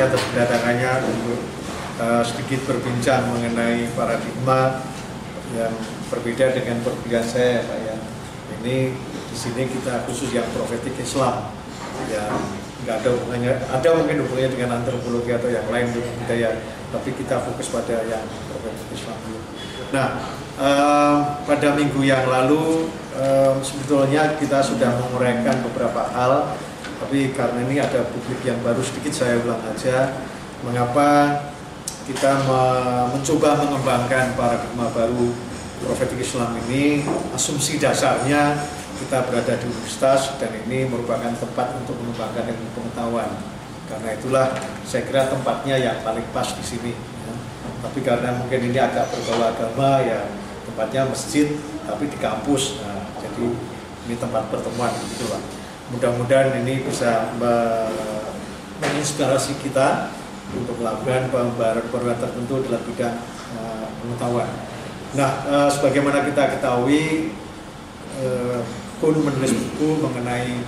kasih atas kedatangannya untuk uh, sedikit berbincang mengenai paradigma yang berbeda dengan perbedaan saya Pak ya. Ini di sini kita khusus yang profetik Islam yang nggak ada hubungannya, ada mungkin hubungannya dengan antropologi atau yang lain budaya, tapi kita fokus pada yang profetik Islam dulu. Nah, um, pada minggu yang lalu um, sebetulnya kita sudah menguraikan beberapa hal, tapi karena ini ada publik yang baru sedikit saya ulang aja, mengapa kita mencoba mengembangkan paradigma baru profetik Islam ini asumsi dasarnya kita berada di universitas dan ini merupakan tempat untuk mengembangkan ilmu pengetahuan. Karena itulah saya kira tempatnya yang paling pas di sini. Ya. Tapi karena mungkin ini agak berbau agama ya tempatnya masjid tapi di kampus. Nah, jadi ini tempat pertemuan gitu lah. Mudah-mudahan ini bisa menginspirasi kita untuk melakukan pembaharan-pembaharan tertentu dalam bidang uh, pengetahuan. Nah, uh, sebagaimana kita ketahui, uh, pun menulis buku mengenai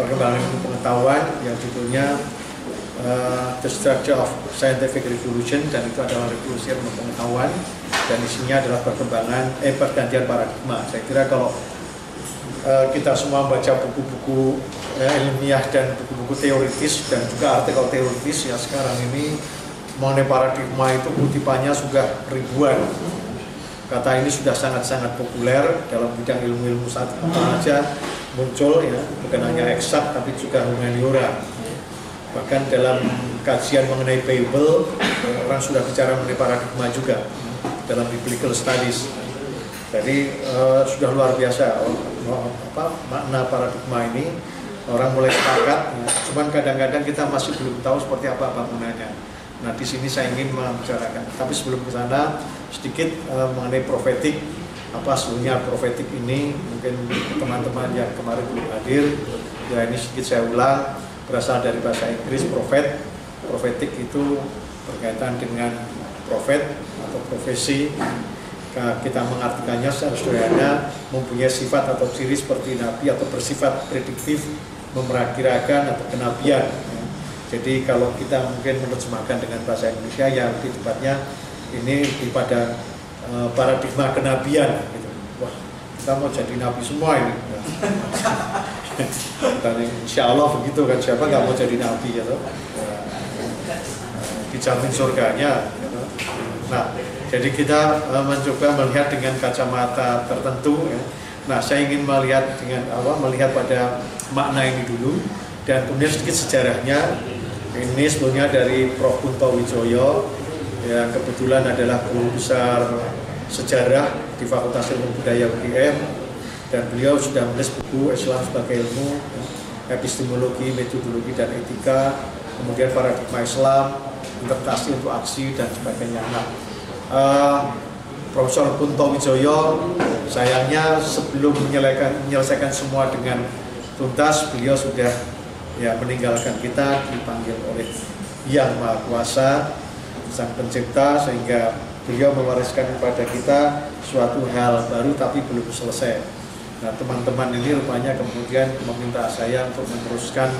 perkembangan pengetahuan yang judulnya The Structure of Scientific Revolution dan itu adalah revolusi pengetahuan dan isinya adalah perkembangan eh pergantian paradigma. Saya kira kalau uh, kita semua baca buku-buku uh, ilmiah dan buku-buku teoritis dan juga artikel teoritis ya sekarang ini. Mengenai paradigma itu kutipannya sudah ribuan. Kata ini sudah sangat-sangat populer dalam bidang ilmu-ilmu saat aja muncul ya bukan hanya eksak tapi juga humaniora. Bahkan dalam kajian mengenai Bible orang sudah bicara mengenai paradigma juga dalam biblical studies. Jadi uh, sudah luar biasa apa makna paradigma ini orang mulai sepakat cuman kadang-kadang kita masih belum tahu seperti apa bangunannya Nah, di sini saya ingin membicarakan. Tapi sebelum ke sana, sedikit uh, mengenai profetik. Apa sebenarnya profetik ini? Mungkin teman-teman yang kemarin belum hadir, ya ini sedikit saya ulang. Berasal dari bahasa Inggris, profet. Profetik itu berkaitan dengan profet atau profesi. Kita mengartikannya secara sederhana mempunyai sifat atau ciri seperti nabi atau bersifat prediktif, memerakirakan atau kenabian jadi kalau kita mungkin menerjemahkan dengan bahasa Indonesia yang lebih tepatnya ini di pada uh, paradigma kenabian gitu. Wah, kita mau jadi nabi semua ini. Dan insya Allah begitu kan siapa nggak mau jadi nabi ya toh? dijamin surganya. Gitu. Nah, jadi kita uh, mencoba melihat dengan kacamata tertentu. Ya. Nah, saya ingin melihat dengan apa? Melihat pada makna ini dulu dan kemudian sedikit sejarahnya ini sebelumnya dari Prof. Kunto Wijoyo yang kebetulan adalah guru besar sejarah di Fakultas Ilmu Budaya UGM dan beliau sudah menulis buku Islam sebagai ilmu epistemologi, metodologi dan etika kemudian paradigma Islam interpretasi untuk aksi dan sebagainya nah, uh, Profesor Kunto Wijoyo sayangnya sebelum menyelesaikan, menyelesaikan semua dengan tuntas beliau sudah ya meninggalkan kita dipanggil oleh yang maha kuasa sang pencipta sehingga beliau mewariskan kepada kita suatu hal baru tapi belum selesai nah teman-teman ini rupanya kemudian meminta saya untuk meneruskan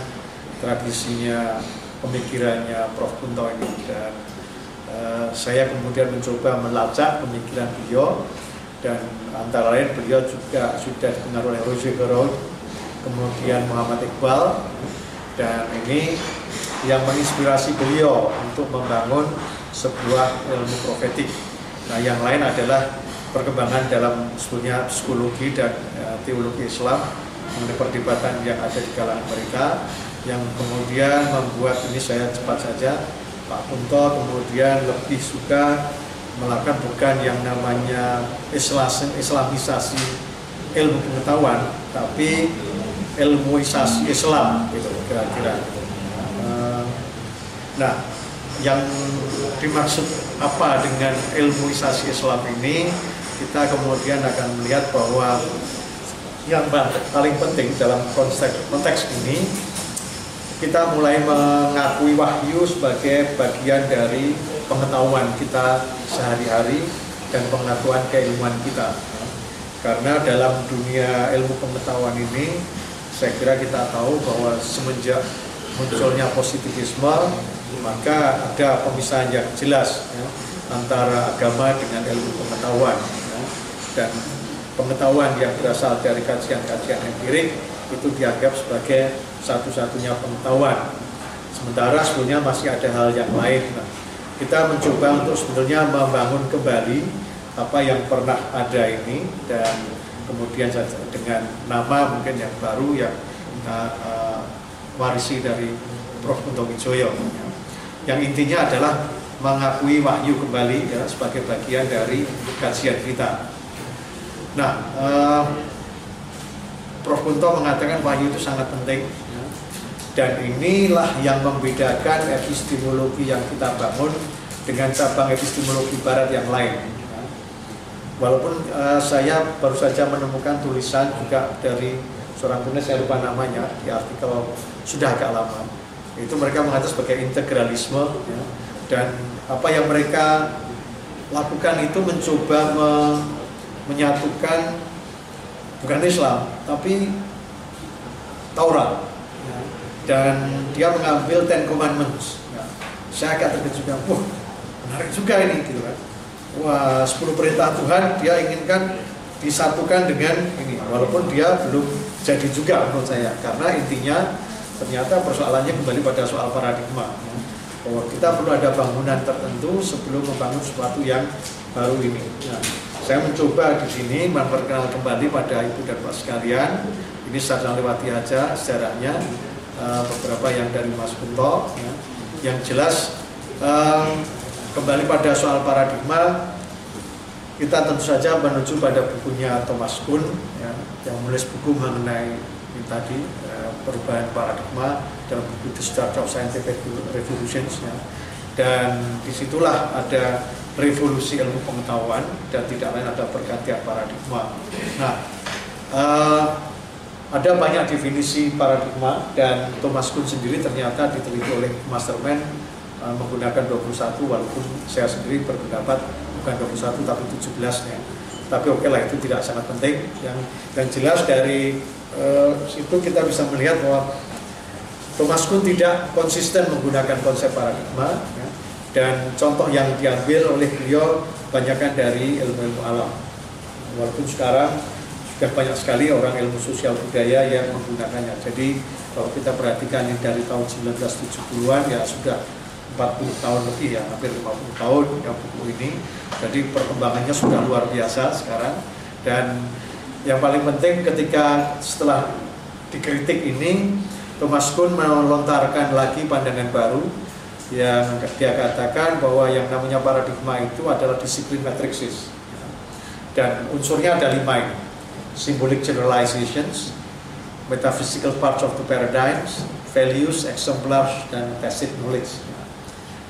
tradisinya pemikirannya Prof. Kunto ini dan uh, saya kemudian mencoba melacak pemikiran beliau dan antara lain beliau juga sudah dipengaruhi oleh Roger Gerold kemudian Muhammad Iqbal dan ini yang menginspirasi beliau untuk membangun sebuah ilmu profetik. Nah, yang lain adalah perkembangan dalam sebetulnya psikologi dan ya, teologi Islam mengenai perdebatan yang ada di kalangan mereka yang kemudian membuat ini saya cepat saja Pak Kunto kemudian lebih suka melakukan bukan yang namanya Islamisasi ilmu pengetahuan tapi ilmuisasi Islam gitu kira-kira. Eh, nah, yang dimaksud apa dengan ilmuisasi Islam ini kita kemudian akan melihat bahwa yang paling penting dalam konteks, konteks ini kita mulai mengakui wahyu sebagai bagian dari pengetahuan kita sehari-hari dan pengetahuan keilmuan kita. Karena dalam dunia ilmu pengetahuan ini saya kira kita tahu bahwa semenjak munculnya positivisme maka ada pemisahan yang jelas ya, antara agama dengan ilmu pengetahuan ya, dan pengetahuan yang berasal dari kajian-kajian empirik itu dianggap sebagai satu-satunya pengetahuan. Sementara sebenarnya masih ada hal yang lain. Nah, kita mencoba untuk sebenarnya membangun kembali apa yang pernah ada ini dan kemudian dengan nama mungkin yang baru yang uh, uh, warisi dari Prof. Kunto Wijoyo. Yang intinya adalah mengakui wahyu kembali ya, sebagai bagian dari kajian kita. Nah, uh, Prof. Kunto mengatakan wahyu itu sangat penting. Dan inilah yang membedakan epistemologi yang kita bangun dengan cabang epistemologi barat yang lain. Walaupun uh, saya baru saja menemukan tulisan juga dari seorang penulis saya lupa namanya di artikel sudah agak lama. Itu mereka mengatakan sebagai integralisme ya. dan apa yang mereka lakukan itu mencoba me menyatukan bukan Islam tapi Taurat ya. Dan dia mengambil Ten Commandments ya. saya agak terkejut juga wah menarik juga ini gitu kan wah 10 perintah Tuhan dia inginkan disatukan dengan ini walaupun dia belum jadi juga menurut saya karena intinya ternyata persoalannya kembali pada soal paradigma bahwa kita perlu ada bangunan tertentu sebelum membangun sesuatu yang baru ini. Ya. Saya mencoba di sini memperkenal kembali pada ibu dan bapak sekalian. Ini saya lewati aja sejarahnya uh, beberapa yang dari Mas Kunto. Ya. Yang jelas um, kembali pada soal paradigma kita tentu saja menuju pada bukunya Thomas Kuhn ya, yang menulis buku mengenai ini tadi uh, perubahan paradigma dalam buku The Start of Scientific Revolutions ya. dan di situlah ada revolusi ilmu pengetahuan dan tidak lain ada pergantian paradigma. Nah, uh, ada banyak definisi paradigma dan Thomas Kuhn sendiri ternyata diteliti oleh Masterman uh, menggunakan 21 walaupun saya sendiri berpendapat bukan 21 tapi 17 ya. Tapi oke lah itu tidak sangat penting. Yang dan jelas dari uh, situ kita bisa melihat bahwa Thomas Kuhn tidak konsisten menggunakan konsep paradigma ya dan contoh yang diambil oleh beliau banyakkan dari ilmu-ilmu alam. Walaupun sekarang sudah banyak sekali orang ilmu sosial budaya yang menggunakannya. Jadi kalau kita perhatikan ini dari tahun 1970-an ya sudah 40 tahun lebih ya, hampir 50 tahun ya buku ini. Jadi perkembangannya sudah luar biasa sekarang. Dan yang paling penting ketika setelah dikritik ini, Thomas Kuhn melontarkan lagi pandangan baru yang dia katakan bahwa yang namanya paradigma itu adalah disiplin matrixis dan unsurnya ada lima ini symbolic generalizations metaphysical parts of the paradigms values, exemplars, dan tacit knowledge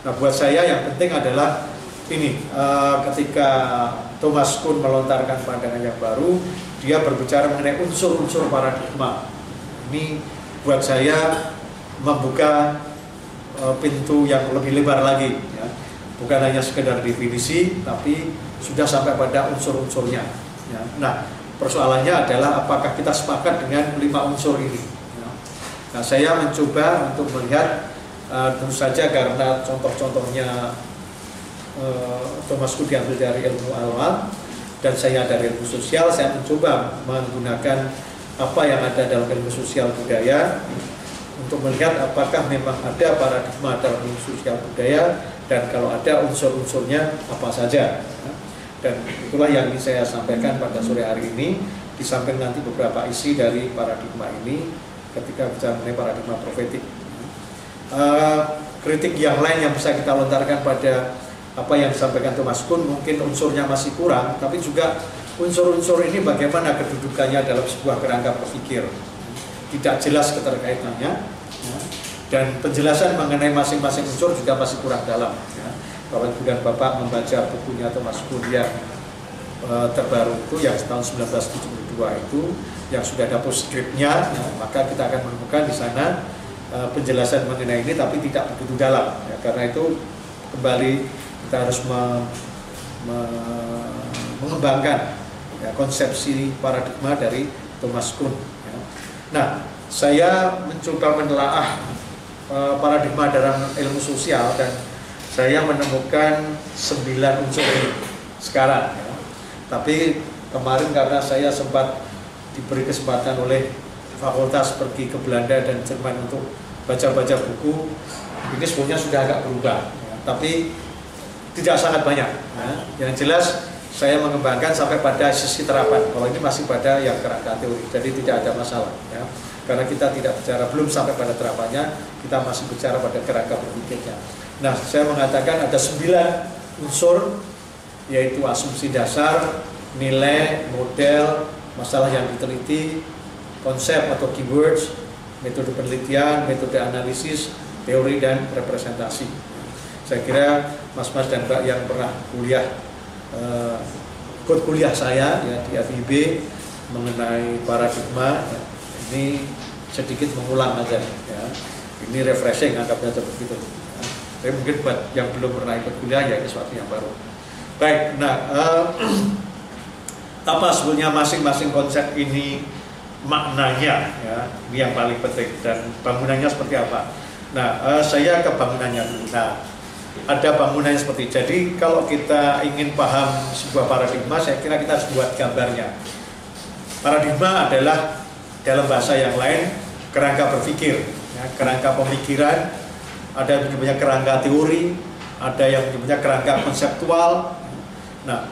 nah buat saya yang penting adalah ini uh, ketika Thomas Kuhn melontarkan pandangan yang baru dia berbicara mengenai unsur-unsur paradigma ini buat saya membuka Eh, pintu yang lebih lebar lagi ya. bukan hanya sekedar definisi tapi sudah sampai pada unsur-unsurnya ya. nah persoalannya adalah apakah kita sepakat dengan lima unsur ini nah saya mencoba untuk melihat uh, tentu saja karena contoh-contohnya uh, Thomas Kuhn diambil dari ilmu alam dan saya dari ilmu sosial saya mencoba menggunakan apa yang ada dalam ilmu sosial budaya untuk melihat apakah memang ada paradigma dalam sosial budaya dan kalau ada unsur-unsurnya apa saja. Dan itulah yang saya sampaikan pada sore hari ini, di nanti beberapa isi dari paradigma ini ketika bicara mengenai paradigma profetik. Uh, kritik yang lain yang bisa kita lontarkan pada apa yang disampaikan Thomas Kuhn mungkin unsurnya masih kurang, tapi juga unsur-unsur ini bagaimana kedudukannya dalam sebuah kerangka berpikir tidak jelas keterkaitannya ya. dan penjelasan mengenai masing-masing unsur juga masih kurang dalam ya. Bapak Ibu dan Bapak membaca bukunya Thomas Kuhn yang e, terbaru itu yang tahun 1972 itu yang sudah ada postscriptnya ya, maka kita akan menemukan di sana e, penjelasan mengenai ini tapi tidak begitu dalam ya. karena itu kembali kita harus me, me, mengembangkan ya, konsepsi paradigma dari Thomas Kuhn Nah, saya mencoba menelaah uh, paradigma dalam ilmu sosial dan saya menemukan sembilan unsur ini sekarang. Ya. Tapi kemarin karena saya sempat diberi kesempatan oleh fakultas pergi ke Belanda dan Jerman untuk baca-baca buku, ini sebenarnya sudah agak berubah. Ya. Tapi tidak sangat banyak. Ya. Yang jelas saya mengembangkan sampai pada sisi terapan. Kalau ini masih pada yang kerangka teori, jadi tidak ada masalah. Ya karena kita tidak bicara belum sampai pada terapannya, kita masih bicara pada kerangka berpikirnya. Nah, saya mengatakan ada sembilan unsur, yaitu asumsi dasar, nilai, model, masalah yang diteliti, konsep atau keywords, metode penelitian, metode analisis, teori dan representasi. Saya kira mas-mas dan mbak yang pernah kuliah, eh, ikut kuliah saya ya, di FIB mengenai paradigma, ya, ini sedikit mengulang aja ya ini refreshing anggapnya seperti itu. Tapi mungkin buat yang belum pernah ikut kuliah ya sesuatu yang baru. Baik nah uh, apa sebenarnya masing-masing konsep ini maknanya ya. Ini yang paling penting. Dan bangunannya seperti apa? Nah uh, saya ke bangunannya dulu. Nah ada bangunannya seperti jadi kalau kita ingin paham sebuah paradigma saya kira kita harus buat gambarnya. Paradigma adalah dalam bahasa yang lain kerangka berpikir, ya, kerangka pemikiran, ada yang menyebutnya kerangka teori, ada yang menyebutnya kerangka konseptual. Nah,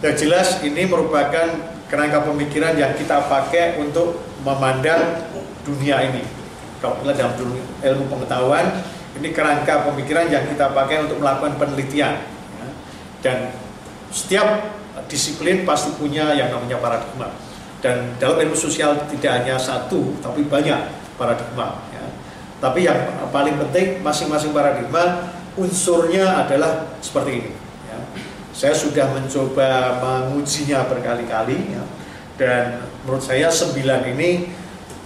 yang jelas ini merupakan kerangka pemikiran yang kita pakai untuk memandang dunia ini. Kalau kita dalam ilmu pengetahuan, ini kerangka pemikiran yang kita pakai untuk melakukan penelitian. Dan setiap disiplin pasti punya yang namanya paradigma dan dalam ilmu sosial tidak hanya satu tapi banyak paradigma. Tapi yang paling penting masing-masing paradigma unsurnya adalah seperti ini ya. saya sudah mencoba mengujinya berkali-kali ya. dan menurut saya sembilan ini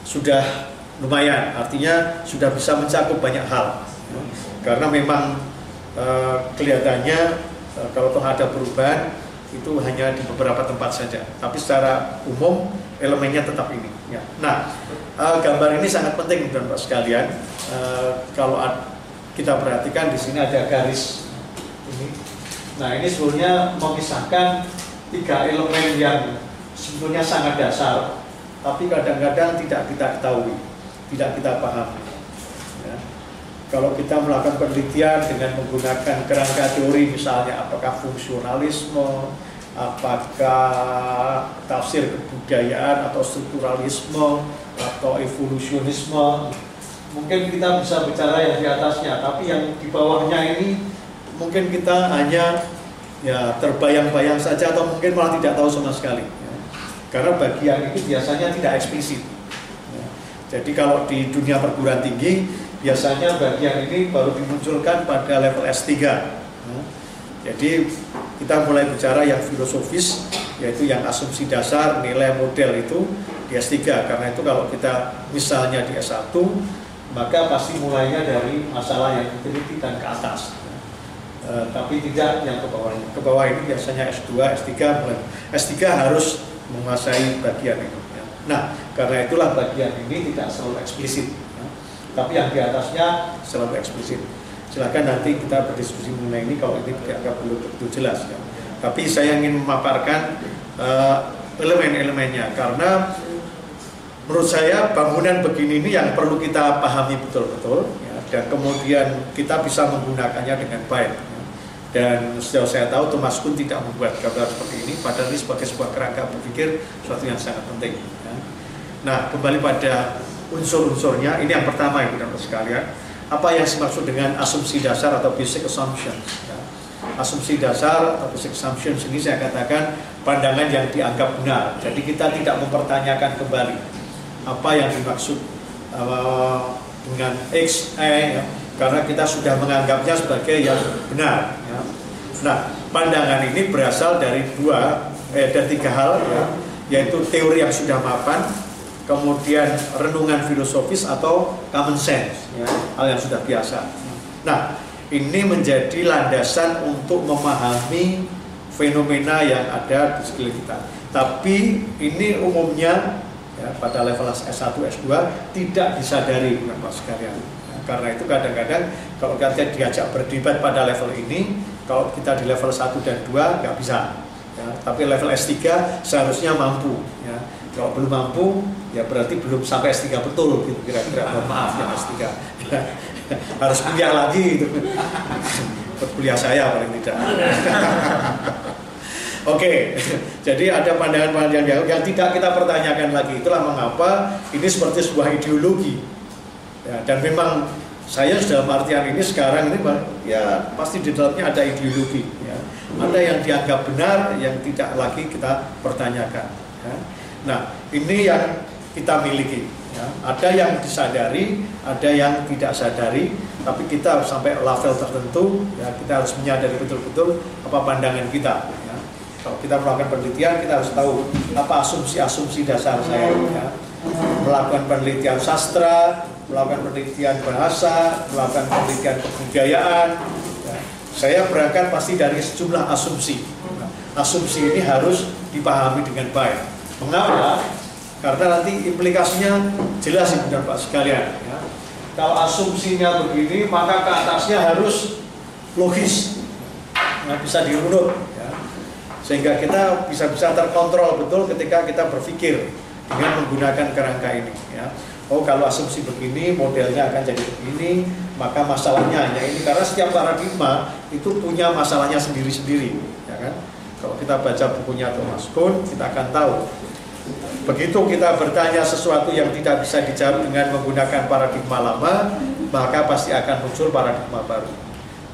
sudah lumayan artinya sudah bisa mencakup banyak hal ya. karena memang e, kelihatannya e, kalau toh ada perubahan itu hanya di beberapa tempat saja, tapi secara umum elemennya tetap ini. Ya. Nah, uh, gambar ini sangat penting dan pak sekalian. Uh, kalau kita perhatikan di sini ada garis ini. Nah, ini sebetulnya memisahkan tiga elemen yang sebetulnya sangat dasar, tapi kadang-kadang tidak kita ketahui, tidak kita pahami. Ya. Kalau kita melakukan penelitian dengan menggunakan kerangka teori misalnya apakah fungsionalisme, apakah tafsir kebudayaan atau strukturalisme atau evolusionisme mungkin kita bisa bicara yang di atasnya tapi yang di bawahnya ini mungkin kita hanya ya terbayang-bayang saja atau mungkin malah tidak tahu sama sekali ya. karena bagian ini biasanya tidak eksplisit ya. jadi kalau di dunia perguruan tinggi biasanya bagian ini baru dimunculkan pada level S3 ya. jadi kita mulai bicara yang filosofis yaitu yang asumsi dasar nilai model itu di S3 karena itu kalau kita misalnya di S1 maka pasti mulainya dari masalah yang diteliti dan ke atas e, tapi tidak yang ke bawah ke bawah ini biasanya S2 S3 mulai S3 harus menguasai bagian itu ya. nah karena itulah bagian ini tidak selalu eksplisit ya. tapi yang di atasnya selalu eksplisit silakan nanti kita berdiskusi mengenai ini kalau ini dianggap belum begitu jelas ya. Tapi saya ingin memaparkan uh, elemen-elemennya karena menurut saya bangunan begini ini yang perlu kita pahami betul-betul ya, dan kemudian kita bisa menggunakannya dengan baik. Ya. Dan sejauh saya tahu Thomas Kuhn tidak membuat gambar seperti ini, padahal ini sebagai sebuah kerangka berpikir sesuatu yang sangat penting. Ya. Nah, kembali pada unsur-unsurnya, ini yang pertama ibu dan sekalian apa yang dimaksud dengan asumsi dasar atau basic assumptions ya. asumsi dasar atau basic assumptions ini saya katakan pandangan yang dianggap benar jadi kita tidak mempertanyakan kembali apa yang dimaksud uh, dengan X, E ya, karena kita sudah menganggapnya sebagai yang benar ya. nah pandangan ini berasal dari dua eh, dari tiga hal ya, yaitu teori yang sudah mapan kemudian renungan filosofis atau common sense, ya, hal yang sudah biasa. Nah, ini menjadi landasan untuk memahami fenomena yang ada di sekeliling kita. Tapi ini umumnya ya, pada level S1, S2 tidak disadari Bapak sekalian. Ya. Karena itu kadang-kadang kalau kita diajak berdebat pada level ini, kalau kita di level 1 dan 2 nggak bisa. Ya, tapi level S3 seharusnya mampu. Ya. Kalau belum mampu, ya berarti belum sampai S3 betul gitu kira-kira. Mohon maaf ya S3. Harus kuliah lagi itu. Kuliah saya paling tidak. Oke, jadi ada pandangan-pandangan yang, yang tidak kita pertanyakan lagi. Itulah mengapa ini seperti sebuah ideologi. Ya, dan memang saya dalam artian ini sekarang ini ya pasti di dalamnya ada ideologi. Ya. Ada yang dianggap benar, yang tidak lagi kita pertanyakan. Ya. Nah, ini yang kita miliki. Ya. Ada yang disadari, ada yang tidak sadari, tapi kita sampai level tertentu, ya kita harus menyadari betul-betul apa pandangan kita. Kalau kita melakukan penelitian, kita harus tahu apa asumsi-asumsi dasar saya. Ya. Melakukan penelitian sastra, melakukan penelitian bahasa, melakukan penelitian kebudayaan. Ya. Saya berangkat pasti dari sejumlah asumsi. Nah, asumsi ini harus dipahami dengan baik. Mengapa? Karena nanti implikasinya jelas ibu dan pak sekalian. Ya. Kalau asumsinya begini, maka ke atasnya harus logis, nggak bisa dirunut sehingga kita bisa-bisa terkontrol betul ketika kita berpikir dengan menggunakan kerangka ini ya. Oh kalau asumsi begini modelnya akan jadi begini maka masalahnya hanya ini. Karena setiap paradigma itu punya masalahnya sendiri-sendiri ya kan? Kalau kita baca bukunya Thomas Kuhn kita akan tahu. Begitu kita bertanya sesuatu yang tidak bisa dijawab dengan menggunakan paradigma lama maka pasti akan muncul paradigma baru.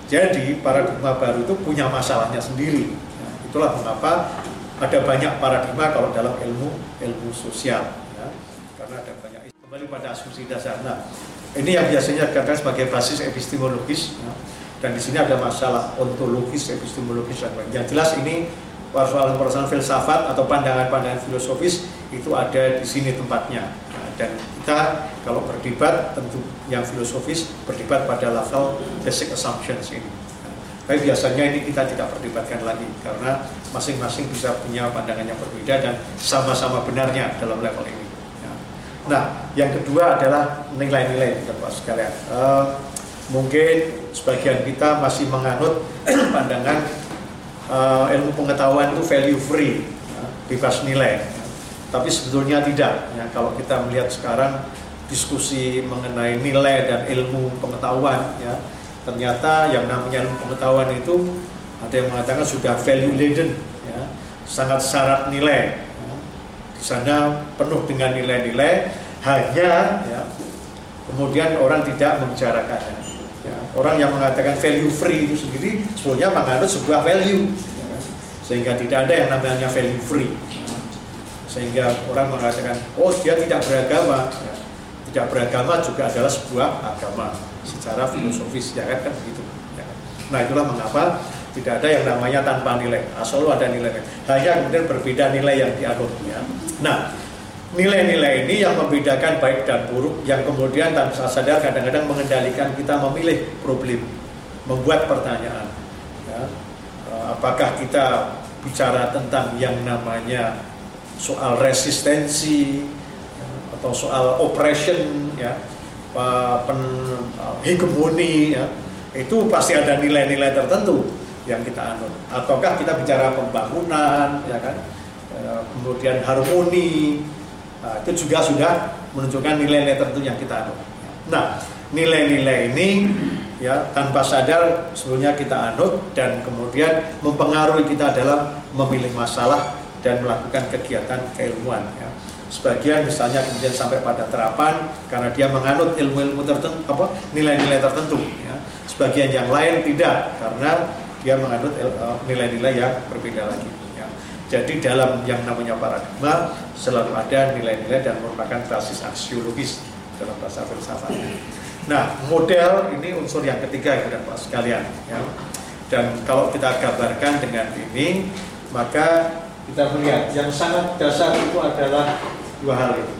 Jadi paradigma baru itu punya masalahnya sendiri Itulah mengapa ada banyak paradigma kalau dalam ilmu ilmu sosial, ya. karena ada banyak kembali pada asumsi dasar. Nah, ini yang biasanya dikatakan sebagai basis epistemologis, ya. dan di sini ada masalah ontologis, epistemologis dan Yang jelas ini persoalan-persoalan filsafat atau pandangan-pandangan filosofis itu ada di sini tempatnya. Nah, dan kita kalau berdebat tentu yang filosofis berdebat pada level basic assumptions ini. Tapi biasanya ini kita tidak perdebatkan lagi karena masing-masing bisa punya pandangan yang berbeda dan sama-sama benarnya dalam level ini. Ya. Nah, yang kedua adalah nilai-nilai, Bapak sekalian. Uh, mungkin sebagian kita masih menganut pandangan uh, ilmu pengetahuan itu value free, ya, bebas nilai. Tapi sebetulnya tidak. Ya, kalau kita melihat sekarang diskusi mengenai nilai dan ilmu pengetahuan, ya, ternyata yang namanya pengetahuan itu ada yang mengatakan sudah value laden ya, sangat syarat nilai ya. di sana penuh dengan nilai-nilai hanya ya, kemudian orang tidak membicarakannya ya. orang yang mengatakan value free itu sendiri sebetulnya menganut sebuah value ya. sehingga tidak ada yang namanya value free sehingga orang mengatakan oh dia tidak beragama ya. tidak beragama juga adalah sebuah agama secara filosofis ya kan, kan begitu. Ya. Nah itulah mengapa tidak ada yang namanya tanpa nilai, asal ada nilai. Hanya kemudian berbeda nilai yang dianut. Ya. Nah nilai-nilai ini yang membedakan baik dan buruk, yang kemudian tanpa sadar kadang-kadang mengendalikan kita memilih problem, membuat pertanyaan. Ya. Eh, apakah kita bicara tentang yang namanya soal resistensi ya, atau soal oppression ya pen, hegemoni ya, itu pasti ada nilai-nilai tertentu yang kita anut. Ataukah kita bicara pembangunan, ya kan, e, kemudian harmoni, itu juga sudah menunjukkan nilai-nilai tertentu yang kita anut. Nah, nilai-nilai ini ya tanpa sadar sebenarnya kita anut dan kemudian mempengaruhi kita dalam memilih masalah dan melakukan kegiatan keilmuan. Ya sebagian misalnya kemudian sampai pada terapan karena dia menganut ilmu-ilmu tertentu apa nilai-nilai tertentu ya. sebagian yang lain tidak karena dia menganut eh, nilai-nilai yang berbeda lagi ya. jadi dalam yang namanya paradigma selalu ada nilai-nilai dan merupakan basis aksiologis dalam bahasa filsafat nah model ini unsur yang ketiga ya Pak sekalian ya. dan kalau kita gambarkan dengan ini maka kita melihat yang sangat dasar itu adalah dua hal itu.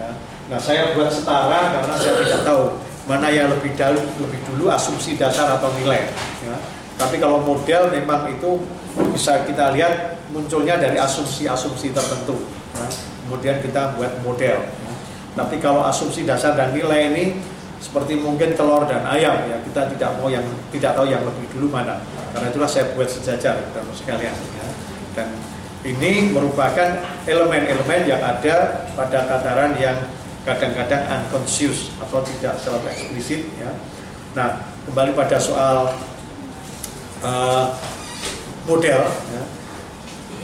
Ya. Nah saya buat setara karena saya tidak tahu mana yang lebih dulu, lebih dulu asumsi dasar atau nilai. Ya. Tapi kalau model memang itu bisa kita lihat munculnya dari asumsi-asumsi tertentu. Ya. Kemudian kita buat model. Ya. Tapi kalau asumsi dasar dan nilai ini seperti mungkin telur dan ayam ya kita tidak mau yang tidak tahu yang lebih dulu mana karena itulah saya buat sejajar dan sekalian ya. dan ini merupakan elemen-elemen yang ada pada tataran yang kadang-kadang unconscious atau tidak secara eksplisit ya. Nah, kembali pada soal uh, model ya.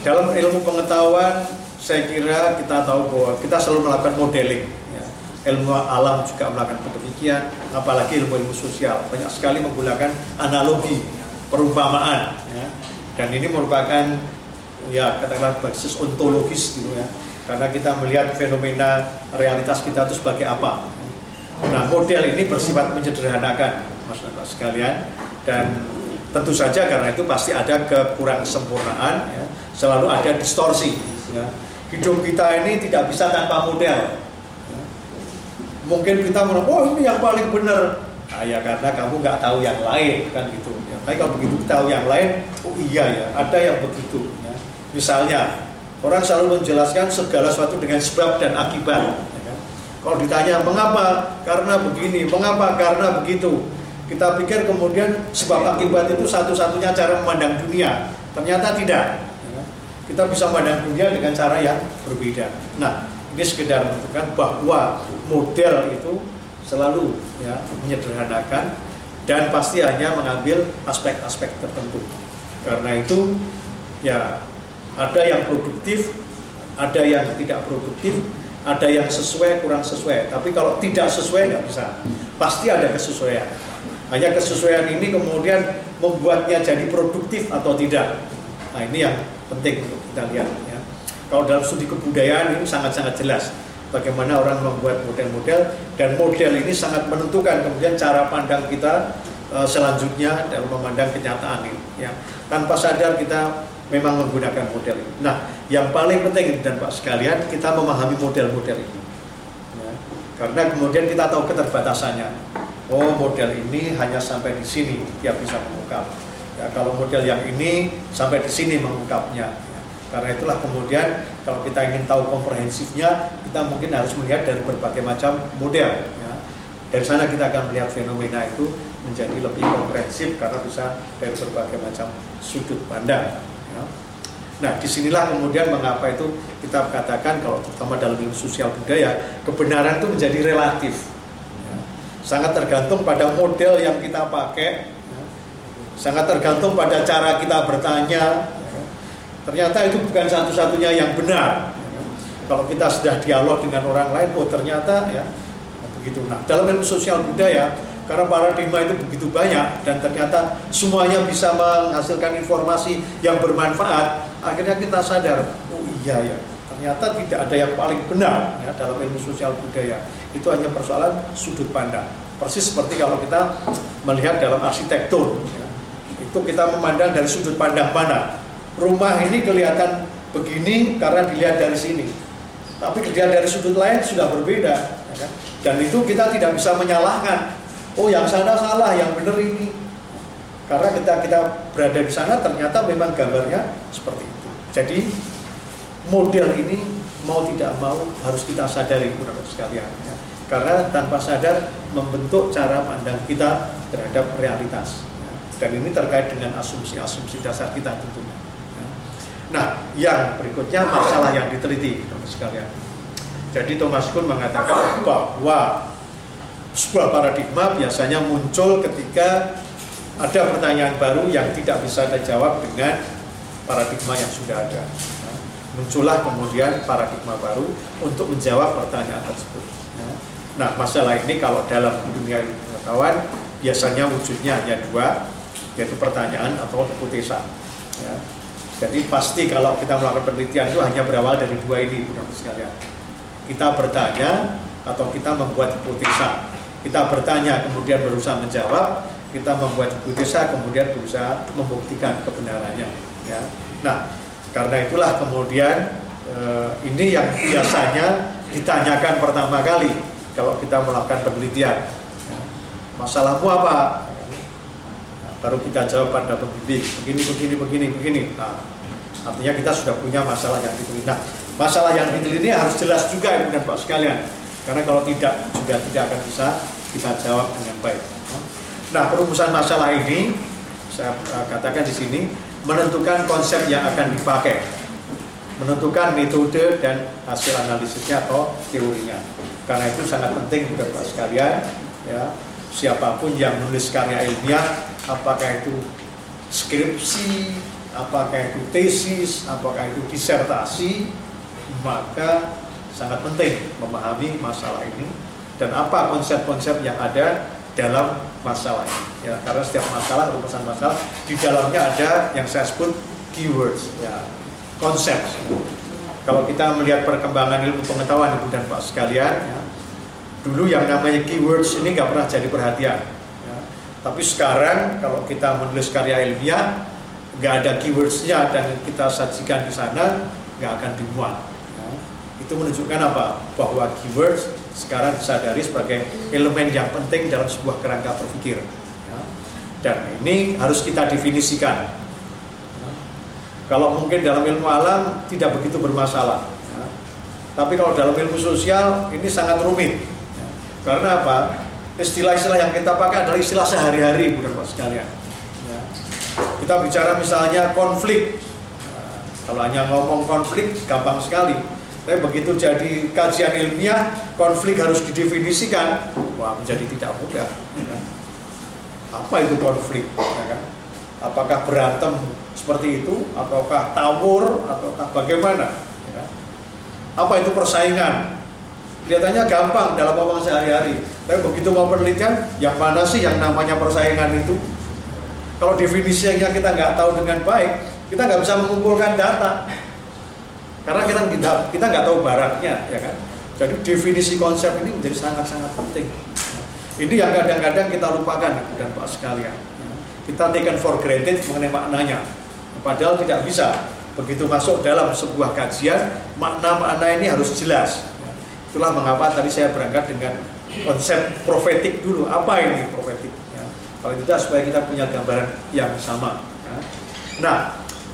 Dalam ilmu pengetahuan saya kira kita tahu bahwa kita selalu melakukan modeling ya. Ilmu alam juga melakukan demikian, apalagi ilmu-ilmu sosial banyak sekali menggunakan analogi, perumpamaan ya. Dan ini merupakan ya katakanlah basis ontologis gitu ya karena kita melihat fenomena realitas kita itu sebagai apa nah model ini bersifat menyederhanakan mas sekalian dan tentu saja karena itu pasti ada kekurang sempurnaan ya. selalu ada distorsi ya. hidup kita ini tidak bisa tanpa model mungkin kita merasa oh ini yang paling benar nah, ya karena kamu nggak tahu yang lain kan gitu ya. tapi kalau begitu tahu yang lain oh iya ya ada yang begitu Misalnya, orang selalu menjelaskan segala sesuatu dengan sebab dan akibat. Ya kan? Kalau ditanya mengapa, karena begini, mengapa, karena begitu. Kita pikir kemudian sebab akibat itu satu-satunya cara memandang dunia. Ternyata tidak. Ya kan? Kita bisa memandang dunia dengan cara yang berbeda. Nah, ini sekedar menunjukkan bahwa model itu selalu ya menyederhanakan dan pasti hanya mengambil aspek-aspek tertentu. Karena itu ya ada yang produktif, ada yang tidak produktif, ada yang sesuai, kurang sesuai. Tapi kalau tidak sesuai nggak bisa. Pasti ada kesesuaian. Hanya kesesuaian ini kemudian membuatnya jadi produktif atau tidak. Nah ini yang penting untuk kita lihat. Ya. Kalau dalam studi kebudayaan ini sangat-sangat jelas bagaimana orang membuat model-model dan model ini sangat menentukan kemudian cara pandang kita uh, selanjutnya dalam memandang kenyataan ini. Ya. Tanpa sadar kita memang menggunakan model ini. Nah, yang paling penting dan Pak sekalian, kita memahami model-model ini. Ya, karena kemudian kita tahu keterbatasannya. Oh, model ini hanya sampai di sini dia bisa mengungkap. Ya, kalau model yang ini sampai di sini mengungkapnya. Ya, karena itulah kemudian kalau kita ingin tahu komprehensifnya, kita mungkin harus melihat dari berbagai macam model. Ya. Dari sana kita akan melihat fenomena itu menjadi lebih komprehensif karena bisa dari berbagai macam sudut pandang. Ya. Nah, di sinilah kemudian mengapa itu kita katakan kalau terutama dalam ilmu sosial budaya, kebenaran itu menjadi relatif. Ya. Sangat tergantung pada model yang kita pakai, sangat tergantung pada cara kita bertanya. Ya. Ternyata itu bukan satu-satunya yang benar. Kalau kita sudah dialog dengan orang lain, oh ternyata ya begitu. Nah, dalam ilmu sosial budaya, karena paradigma itu begitu banyak dan ternyata semuanya bisa menghasilkan informasi yang bermanfaat akhirnya kita sadar oh iya ya ternyata tidak ada yang paling benar ya, dalam ilmu sosial budaya. Itu hanya persoalan sudut pandang. Persis seperti kalau kita melihat dalam arsitektur ya, itu kita memandang dari sudut pandang mana? Rumah ini kelihatan begini karena dilihat dari sini. Tapi dilihat dari sudut lain sudah berbeda ya kan? dan itu kita tidak bisa menyalahkan oh yang sana salah, yang benar ini. Karena kita kita berada di sana ternyata memang gambarnya seperti itu. Jadi model ini mau tidak mau harus kita sadari kurang sekalian. Ya. Karena tanpa sadar membentuk cara pandang kita terhadap realitas. Ya. Dan ini terkait dengan asumsi-asumsi dasar kita tentunya. Ya. Nah, yang berikutnya masalah yang diteliti, teman sekalian. Jadi Thomas Kuhn mengatakan bahwa sebuah paradigma biasanya muncul ketika ada pertanyaan baru yang tidak bisa dijawab dengan paradigma yang sudah ada. Muncullah kemudian paradigma baru untuk menjawab pertanyaan tersebut. Nah, masalah ini kalau dalam dunia pengetahuan biasanya wujudnya hanya dua, yaitu pertanyaan atau hipotesa. Ya. Jadi pasti kalau kita melakukan penelitian itu hanya berawal dari dua ini, bukan sekalian. Kita bertanya atau kita membuat hipotesa kita bertanya kemudian berusaha menjawab. Kita membuat hipotesa kemudian berusaha membuktikan kebenarannya ya. Nah karena itulah kemudian eh, ini yang biasanya ditanyakan pertama kali kalau kita melakukan penelitian ya, masalahmu apa? Baru kita jawab pada pembimbing. Begini begini begini begini. Nah, artinya kita sudah punya masalah yang diteliti. Nah masalah yang diteliti harus jelas juga ibu dan pak sekalian karena kalau tidak juga tidak akan bisa kita jawab dengan baik. Nah, perumusan masalah ini saya uh, katakan di sini menentukan konsep yang akan dipakai, menentukan metode dan hasil analisisnya atau teorinya. Karena itu sangat penting Bapak sekalian, ya siapa pun yang menulis karya ilmiah, apakah itu skripsi, apakah itu tesis, apakah itu disertasi, maka sangat penting memahami masalah ini dan apa konsep-konsep yang ada dalam masalah ini. Ya, karena setiap masalah, rumusan masalah, di dalamnya ada yang saya sebut keywords, ya, konsep. Kalau kita melihat perkembangan ilmu pengetahuan ibu dan pak sekalian, ya, dulu yang namanya keywords ini nggak pernah jadi perhatian. Ya. Tapi sekarang kalau kita menulis karya ilmiah, nggak ada keywordsnya dan kita sajikan di sana, nggak akan dimuat. Itu menunjukkan apa? Bahwa keywords sekarang disadari sebagai elemen yang penting dalam sebuah kerangka berpikir. Ya. Dan ini harus kita definisikan. Ya. Kalau mungkin dalam ilmu alam tidak begitu bermasalah. Ya. Tapi kalau dalam ilmu sosial ini sangat rumit. Karena apa? Istilah-istilah yang kita pakai adalah istilah sehari-hari, bukan Pak sekalian. Kita bicara misalnya konflik. Kalau hanya ngomong konflik, gampang sekali tapi begitu jadi kajian ilmiah, konflik harus didefinisikan, wah menjadi tidak mudah. Ya. Apa itu konflik? Ya kan? Apakah berantem seperti itu, ataukah tawur, ataukah bagaimana? Ya. Apa itu persaingan? Kelihatannya gampang dalam ngomong sehari-hari, tapi begitu mau penelitian, yang mana sih yang namanya persaingan itu? Kalau definisinya kita nggak tahu dengan baik, kita nggak bisa mengumpulkan data karena kita tidak kita nggak tahu baratnya ya kan? Jadi definisi konsep ini menjadi sangat-sangat penting. Ini yang kadang-kadang kita lupakan dan pak sekalian kita taken for granted mengenai maknanya. Padahal tidak bisa begitu masuk dalam sebuah kajian makna-makna ini harus jelas. Itulah mengapa tadi saya berangkat dengan konsep profetik dulu. Apa ini profetik? Ya. kalau tidak supaya kita punya gambaran yang sama ya. nah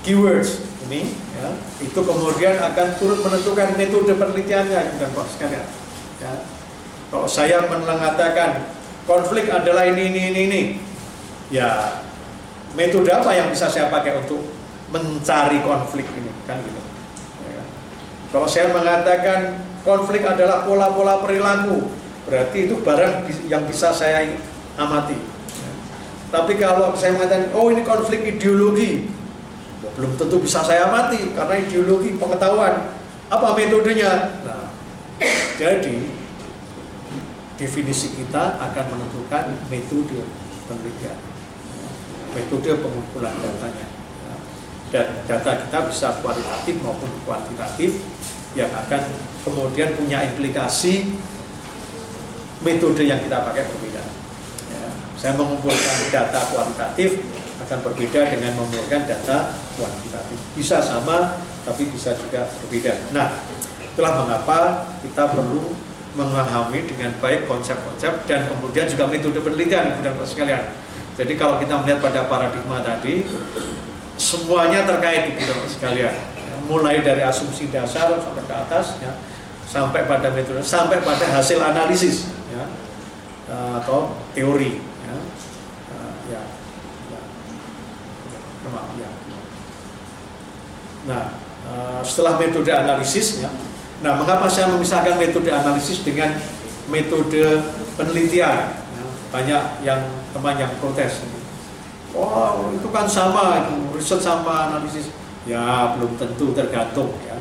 keywords ini ya, itu kemudian akan turut menentukan metode penelitiannya dan Pak sekalian. Ya. Kalau saya mengatakan konflik adalah ini ini ini ini, ya metode apa yang bisa saya pakai untuk mencari konflik ini kan gitu. Ya. Kalau saya mengatakan konflik adalah pola-pola perilaku, berarti itu barang yang bisa saya amati. Ya. Tapi kalau saya mengatakan oh ini konflik ideologi, belum tentu bisa saya mati karena ideologi pengetahuan. Apa metodenya? Nah, jadi definisi kita akan menentukan metode penelitian metode pengumpulan datanya. Dan data kita bisa kualitatif maupun kuantitatif yang akan kemudian punya implikasi metode yang kita pakai berbeda. Ya, saya mengumpulkan data kualitatif akan berbeda dengan mengumpulkan data kuantitatif. Bisa sama, tapi bisa juga berbeda. Nah, itulah mengapa kita perlu memahami dengan baik konsep-konsep dan kemudian juga metode penelitian, dan sekalian. Jadi kalau kita melihat pada paradigma tadi, semuanya terkait, ibu sekalian. Mulai dari asumsi dasar sampai ke atas, ya, sampai pada metode, sampai pada hasil analisis, ya, atau teori. Nah, eh, setelah metode analisis, ya, nah mengapa saya memisahkan metode analisis dengan metode penelitian? Ya, banyak yang teman yang protes. Oh, itu kan sama, itu riset sama analisis. Ya, belum tentu tergantung. Ya.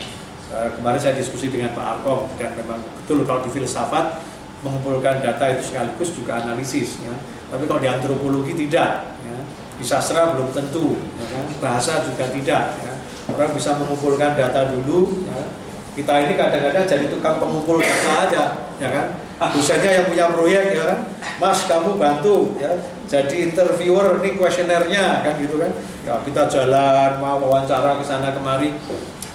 Kemarin saya diskusi dengan Pak Arkom dan memang betul kalau di filsafat mengumpulkan data itu sekaligus juga analisis. Ya. Tapi kalau di antropologi tidak. Ya. Di sastra belum tentu, ya kan? bahasa juga tidak. Ya orang bisa mengumpulkan data dulu ya. kita ini kadang-kadang jadi tukang pengumpul data aja ya kan? Dosennya yang punya proyek ya kan? Mas kamu bantu ya. Jadi interviewer ini kuesionernya kan gitu kan? Ya kita jalan mau wawancara ke sana kemari.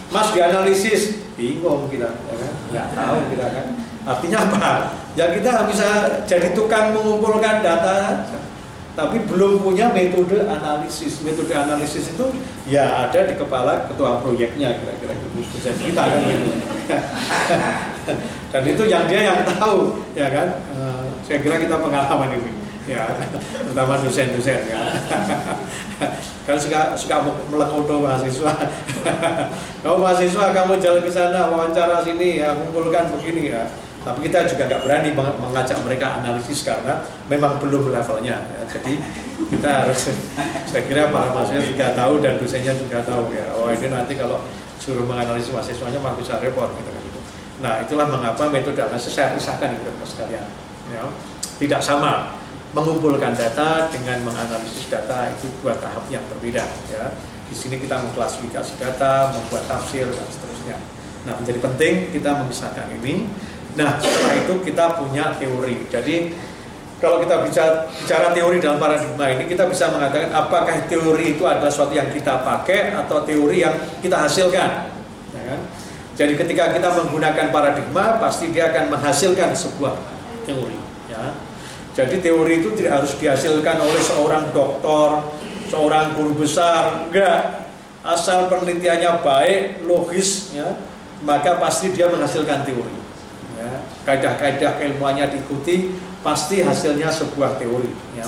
Mas dianalisis. Bingung kita ya kan? Nggak tahu kita kan? Artinya apa? Ya kita bisa jadi tukang mengumpulkan data tapi belum punya metode analisis. Metode analisis itu ya ada di kepala ketua proyeknya kira-kira gitu. Dosen kita kan gitu. Dan itu yang dia yang tahu, ya kan? Uh, saya kira kita pengalaman ini, ya, terutama dosen-dosen ya. kan suka suka melekodo mahasiswa. kamu mahasiswa, kamu jalan ke sana, wawancara sini, ya, kumpulkan begini ya tapi kita juga nggak berani mengajak mereka analisis karena memang belum levelnya. Ya. jadi kita harus saya kira para mahasiswa juga tahu dan dosennya juga tahu ya. Oh ini nanti kalau suruh menganalisis mahasiswanya malah bisa repot gitu kan. Nah itulah mengapa metode analisis saya pisahkan itu sekalian. Ya. tidak sama. Mengumpulkan data dengan menganalisis data itu dua tahap yang berbeda ya. Di sini kita mengklasifikasi data membuat tafsir dan seterusnya. Nah menjadi penting kita memisahkan ini Nah, setelah itu kita punya teori. Jadi kalau kita bicara, bicara teori dalam paradigma ini, kita bisa mengatakan apakah teori itu adalah sesuatu yang kita pakai atau teori yang kita hasilkan. Ya kan? Jadi ketika kita menggunakan paradigma, pasti dia akan menghasilkan sebuah teori. Ya. Jadi teori itu tidak harus dihasilkan oleh seorang doktor, seorang guru besar, enggak. Asal penelitiannya baik, logis, ya, maka pasti dia menghasilkan teori ya, kaidah-kaidah ilmuannya diikuti pasti hasilnya sebuah teori ya.